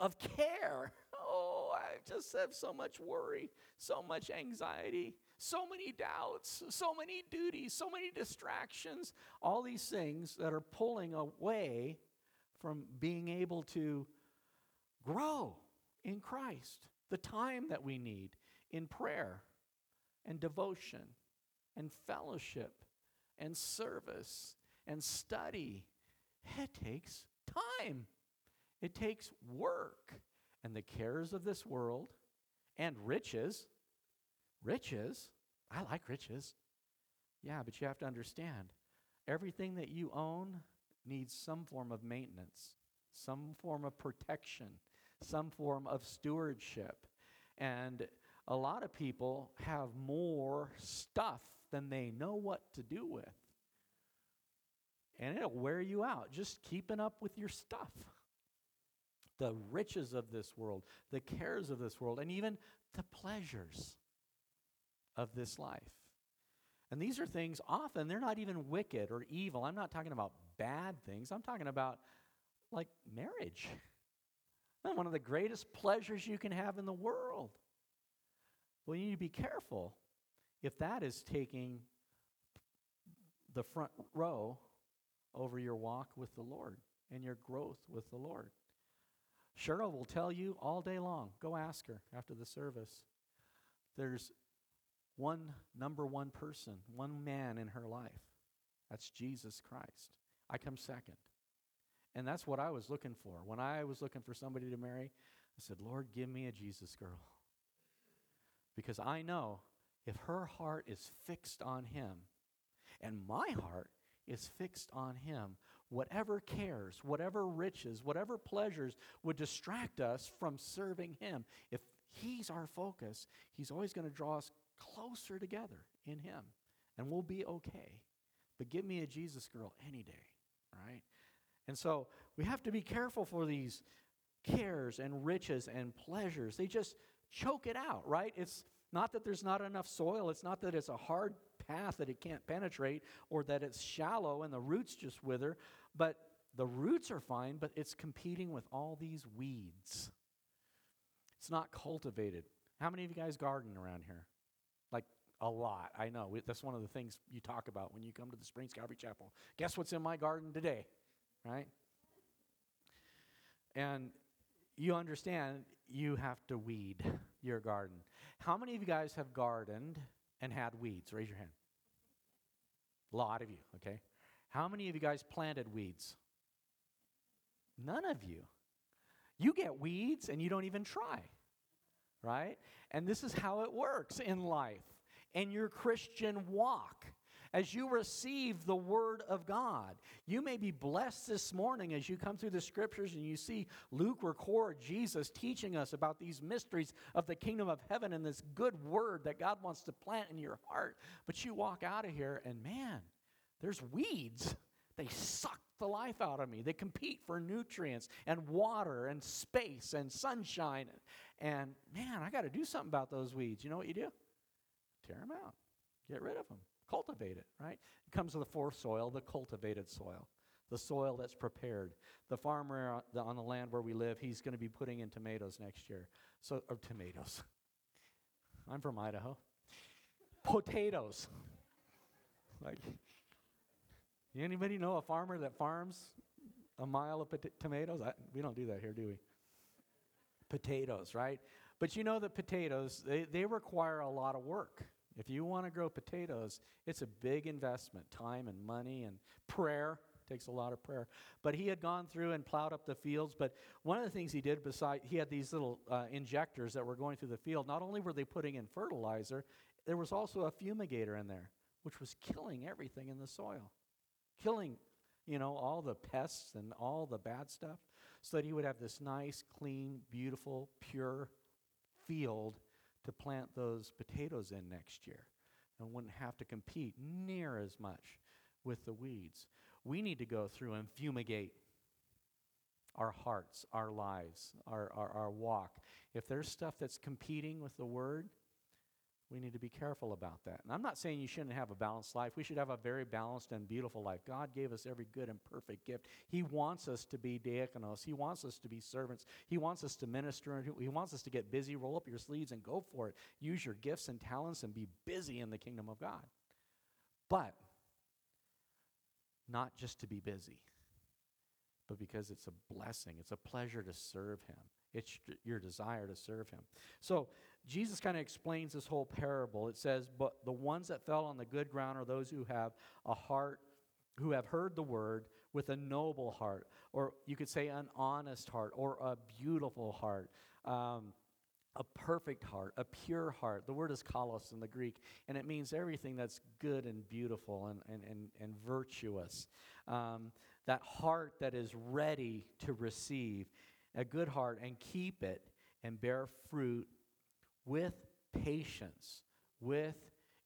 of care. Oh, I just have so much worry, so much anxiety, so many doubts, so many duties, so many distractions, all these things that are pulling away from being able to grow in Christ. The time that we need in prayer and devotion and fellowship and service and study. It takes time, it takes work. And the cares of this world and riches, riches, I like riches. Yeah, but you have to understand everything that you own needs some form of maintenance, some form of protection, some form of stewardship. And a lot of people have more stuff than they know what to do with and it'll wear you out just keeping up with your stuff. The riches of this world, the cares of this world, and even the pleasures of this life. And these are things often, they're not even wicked or evil. I'm not talking about bad things. I'm talking about like marriage. One of the greatest pleasures you can have in the world. Well, you need to be careful if that is taking the front row over your walk with the Lord and your growth with the Lord. Cheryl will tell you all day long. Go ask her after the service. there's one number one person, one man in her life. That's Jesus Christ. I come second. And that's what I was looking for. When I was looking for somebody to marry, I said, Lord, give me a Jesus girl. Because I know if her heart is fixed on him and my heart is fixed on him, whatever cares, whatever riches, whatever pleasures would distract us from serving him, if he's our focus, he's always going to draw us closer together in him and we'll be okay. But give me a Jesus girl any day, right? And so we have to be careful for these cares and riches and pleasures. They just choke it out, right? It's not that there's not enough soil, it's not that it's a hard path that it can't penetrate or that it's shallow and the roots just wither, but the roots are fine, but it's competing with all these weeds. It's not cultivated. How many of you guys garden around here? Like a lot. I know. That's one of the things you talk about when you come to the Springs Calvary Chapel. Guess what's in my garden today? Right? And you understand you have to weed your garden. How many of you guys have gardened and had weeds? Raise your hand. Lot of you, okay? How many of you guys planted weeds? None of you. You get weeds and you don't even try, right? And this is how it works in life and your Christian walk as you receive the Word of God. You may be blessed this morning as you come through the Scriptures and you see Luke record Jesus teaching us about these mysteries of the kingdom of heaven and this good Word that God wants to plant in your heart. But you walk out of here and man, there's weeds. They suck the life out of me. They compete for nutrients and water and space and sunshine. And man, I got to do something about those weeds. You know what you do? Tear them out, get rid of them. Cultivate it, right? It comes to the fourth soil, the cultivated soil, the soil that's prepared. The farmer on the land where we live, he's going to be putting in tomatoes next year. So, or tomatoes. I'm from Idaho. Potatoes. Like, anybody know a farmer that farms a mile of pot- tomatoes? I, we don't do that here, do we? Potatoes, right? But you know that potatoes, they, they require a lot of work. If you want to grow potatoes, it's a big investment time and money and prayer. takes a lot of prayer. But he had gone through and plowed up the fields. But one of the things he did, beside, he had these little uh, injectors that were going through the field. Not only were they putting in fertilizer, there was also a fumigator in there, which was killing everything in the soil, killing, you know, all the pests and all the bad stuff, so that he would have this nice, clean, beautiful, pure field to plant those potatoes in next year and wouldn't have to compete near as much with the weeds. We need to go through and fumigate our hearts, our lives, our, our, our walk. If there's stuff that's competing with the word, we need to be careful about that. And I'm not saying you shouldn't have a balanced life. We should have a very balanced and beautiful life. God gave us every good and perfect gift. He wants us to be diakonos. He wants us to be servants. He wants us to minister. He wants us to get busy, roll up your sleeves, and go for it. Use your gifts and talents and be busy in the kingdom of God. But not just to be busy, but because it's a blessing, it's a pleasure to serve Him. It's your desire to serve Him. So, Jesus kind of explains this whole parable. It says, But the ones that fell on the good ground are those who have a heart, who have heard the word with a noble heart, or you could say an honest heart, or a beautiful heart. Um, a perfect heart, a pure heart. The word is kalos in the Greek, and it means everything that's good and beautiful and, and, and, and virtuous. Um, that heart that is ready to receive, a good heart, and keep it and bear fruit with patience, with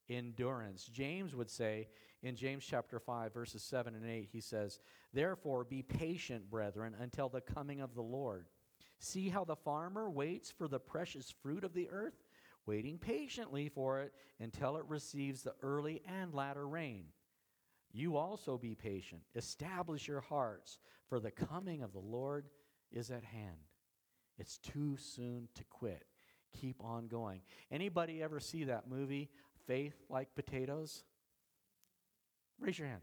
endurance. James would say in James chapter 5, verses 7 and 8, he says, Therefore be patient, brethren, until the coming of the Lord. See how the farmer waits for the precious fruit of the earth, waiting patiently for it until it receives the early and latter rain. You also be patient. Establish your hearts, for the coming of the Lord is at hand. It's too soon to quit keep on going. Anybody ever see that movie, Faith Like Potatoes? Raise your hand.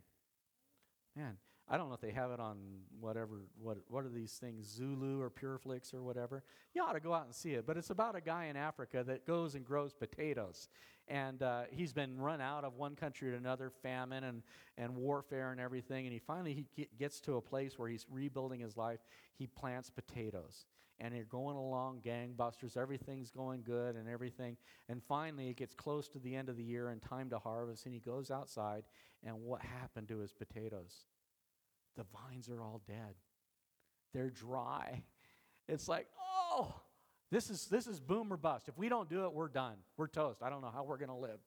Man, I don't know if they have it on whatever, what, what are these things, Zulu or Pureflix or whatever. You ought to go out and see it. But it's about a guy in Africa that goes and grows potatoes. And uh, he's been run out of one country to another, famine and, and warfare and everything. And he finally he gets to a place where he's rebuilding his life. He plants potatoes. And they're going along gangbusters. Everything's going good and everything. And finally, it gets close to the end of the year and time to harvest. And he goes outside. And what happened to his potatoes? the vines are all dead. They're dry. It's like, oh, this is this is boom or bust. If we don't do it, we're done. We're toast. I don't know how we're going to live.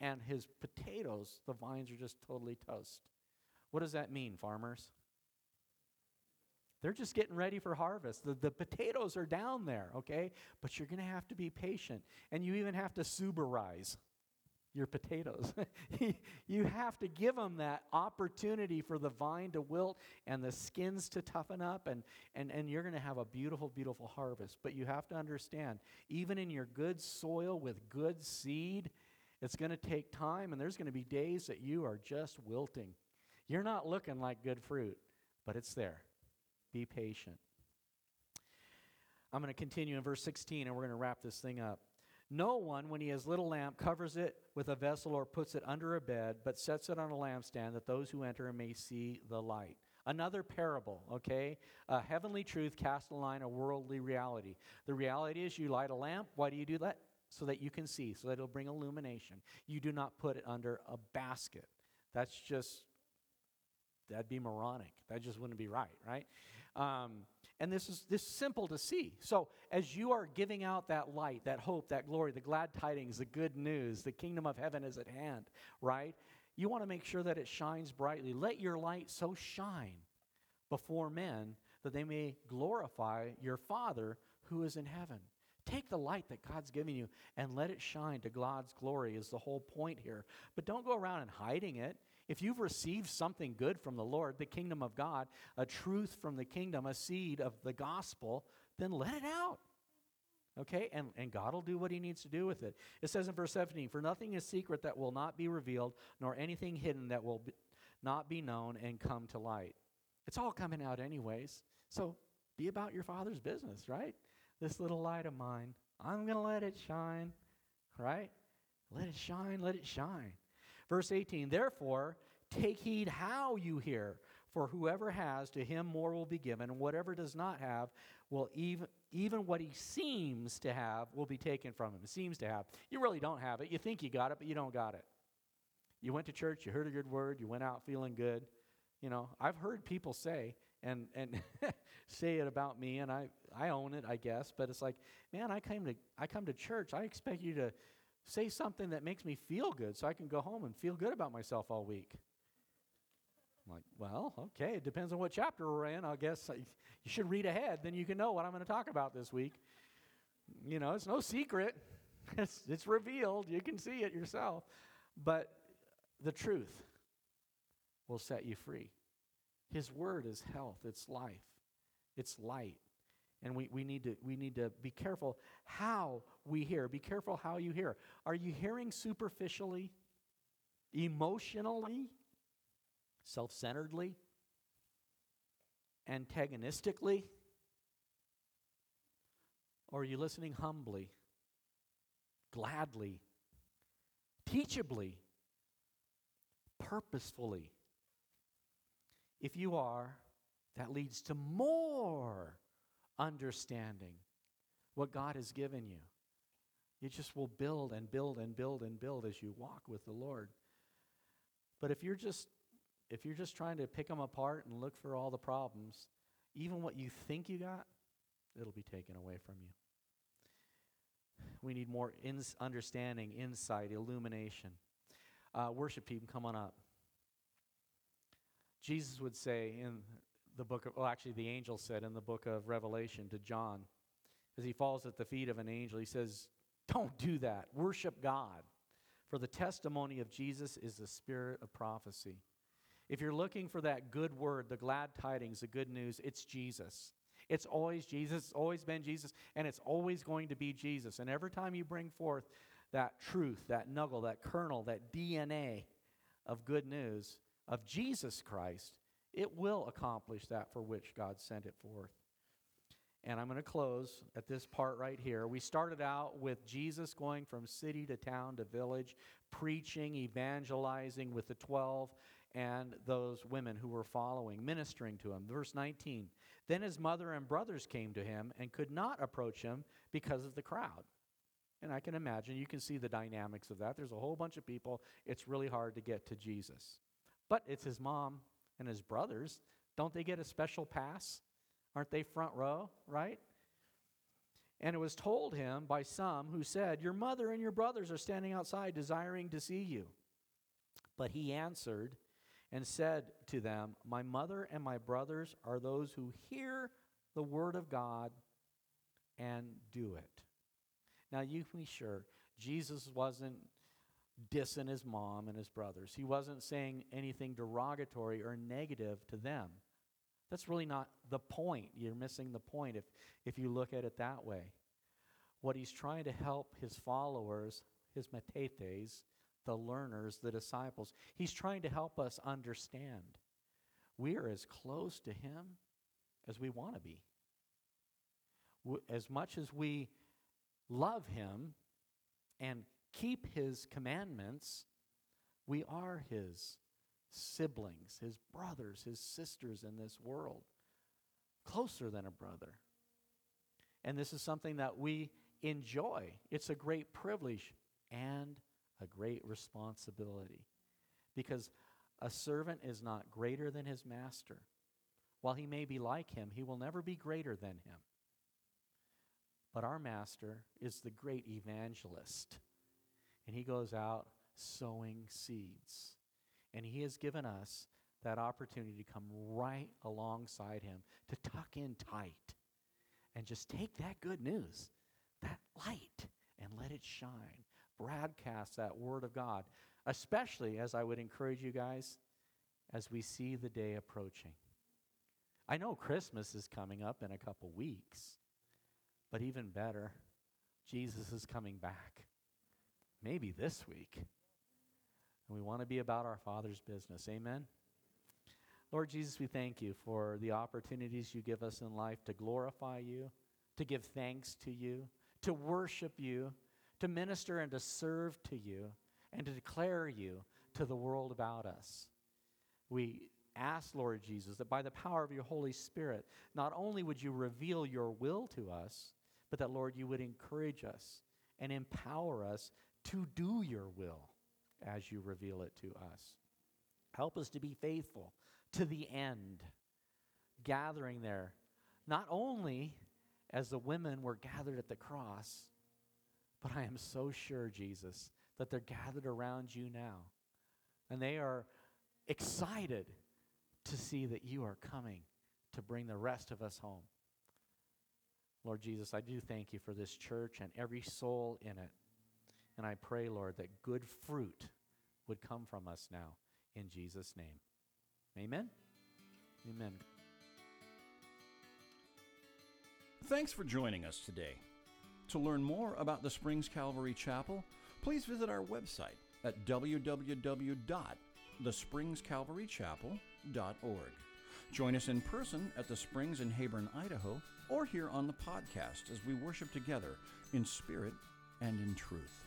And his potatoes, the vines are just totally toast. What does that mean, farmers? They're just getting ready for harvest. The, the potatoes are down there, okay? But you're going to have to be patient. And you even have to suberize your potatoes. you have to give them that opportunity for the vine to wilt and the skins to toughen up, and, and, and you're going to have a beautiful, beautiful harvest. But you have to understand, even in your good soil with good seed, it's going to take time, and there's going to be days that you are just wilting. You're not looking like good fruit, but it's there. Be patient. I'm going to continue in verse 16, and we're going to wrap this thing up. No one, when he has little lamp, covers it with a vessel or puts it under a bed, but sets it on a lampstand that those who enter may see the light. Another parable, okay? A heavenly truth cast a line of worldly reality. The reality is you light a lamp. Why do you do that? So that you can see, so that it'll bring illumination. You do not put it under a basket. That's just, that'd be moronic. That just wouldn't be right, right? Um, and this is this simple to see. So as you are giving out that light, that hope, that glory, the glad tidings, the good news, the kingdom of heaven is at hand, right? You want to make sure that it shines brightly. Let your light so shine before men that they may glorify your Father who is in heaven. Take the light that God's given you and let it shine to God's glory, is the whole point here. But don't go around and hiding it. If you've received something good from the Lord, the kingdom of God, a truth from the kingdom, a seed of the gospel, then let it out. Okay? And, and God will do what he needs to do with it. It says in verse 17, For nothing is secret that will not be revealed, nor anything hidden that will be, not be known and come to light. It's all coming out, anyways. So be about your Father's business, right? This little light of mine, I'm going to let it shine, right? Let it shine, let it shine. Verse 18, therefore, take heed how you hear, for whoever has, to him more will be given, and whatever does not have, will even, even what he seems to have will be taken from him. It seems to have. You really don't have it. You think you got it, but you don't got it. You went to church, you heard a good word, you went out feeling good. You know, I've heard people say, and, and say it about me, and I, I own it, I guess, but it's like, man, I came to I come to church. I expect you to say something that makes me feel good so I can go home and feel good about myself all week. I'm like, well, okay, it depends on what chapter we're in. I guess you should read ahead, then you can know what I'm going to talk about this week. You know, it's no secret, it's, it's revealed. You can see it yourself. But the truth will set you free. His word is health, it's life, it's light. And we, we, need to, we need to be careful how we hear. Be careful how you hear. Are you hearing superficially, emotionally, self centeredly, antagonistically? Or are you listening humbly, gladly, teachably, purposefully? If you are, that leads to more understanding what God has given you. You just will build and build and build and build as you walk with the Lord. But if you're just if you're just trying to pick them apart and look for all the problems, even what you think you got, it'll be taken away from you. We need more understanding, insight, illumination. Uh, worship team, come on up. Jesus would say in the book of, well, actually, the angel said in the book of Revelation to John, as he falls at the feet of an angel, he says, Don't do that. Worship God. For the testimony of Jesus is the spirit of prophecy. If you're looking for that good word, the glad tidings, the good news, it's Jesus. It's always Jesus. It's always been Jesus, and it's always going to be Jesus. And every time you bring forth that truth, that nuggle, that kernel, that DNA of good news of Jesus Christ, It will accomplish that for which God sent it forth. And I'm going to close at this part right here. We started out with Jesus going from city to town to village, preaching, evangelizing with the 12 and those women who were following, ministering to him. Verse 19 Then his mother and brothers came to him and could not approach him because of the crowd. And I can imagine, you can see the dynamics of that. There's a whole bunch of people. It's really hard to get to Jesus. But it's his mom and his brothers. Don't they get a special pass? Aren't they front row, right? And it was told him by some who said, Your mother and your brothers are standing outside desiring to see you. But he answered and said to them, My mother and my brothers are those who hear the word of God and do it. Now, you can be sure Jesus wasn't dissing his mom and his brothers. He wasn't saying anything derogatory or negative to them. That's really not the point. You're missing the point if, if you look at it that way. What he's trying to help his followers, his mathetes, the learners, the disciples, he's trying to help us understand we are as close to him as we want to be. As much as we love him and keep his commandments, we are his siblings, his brothers, his sisters in this world, closer than a brother. And this is something that we enjoy. It's a great privilege and a great responsibility because a servant is not greater than his master. While he may be like him, he will never be greater than him. But our master is the great evangelist, and he goes out sowing seeds. And he has given us that opportunity to come right alongside him, to tuck in tight, and just take that good news, that light, and let it shine. Broadcast that word of God, especially as I would encourage you guys as we see the day approaching. I know Christmas is coming up in a couple weeks. But even better, Jesus is coming back. Maybe this week. And we want to be about our Father's business. Amen? Lord Jesus, we thank you for the opportunities you give us in life to glorify you, to give thanks to you, to worship you, to minister and to serve to you, and to declare you to the world about us. We ask, Lord Jesus, that by the power of your Holy Spirit, not only would you reveal your will to us, but that, Lord, you would encourage us and empower us to do your will as you reveal it to us. Help us to be faithful to the end, gathering there, not only as the women were gathered at the cross, but I am so sure, Jesus, that they're gathered around you now. And they are excited to see that you are coming to bring the rest of us home. Lord Jesus, I do thank you for this church and every soul in it. And I pray, Lord, that good fruit would come from us now in Jesus' name. Amen. Amen. Thanks for joining us today. To learn more about the Springs Calvary Chapel, please visit our website at www.thespringscalvarychapel.org. Join us in person at the Springs in Heyburn, Idaho, or here on the podcast as we worship together in spirit and in truth.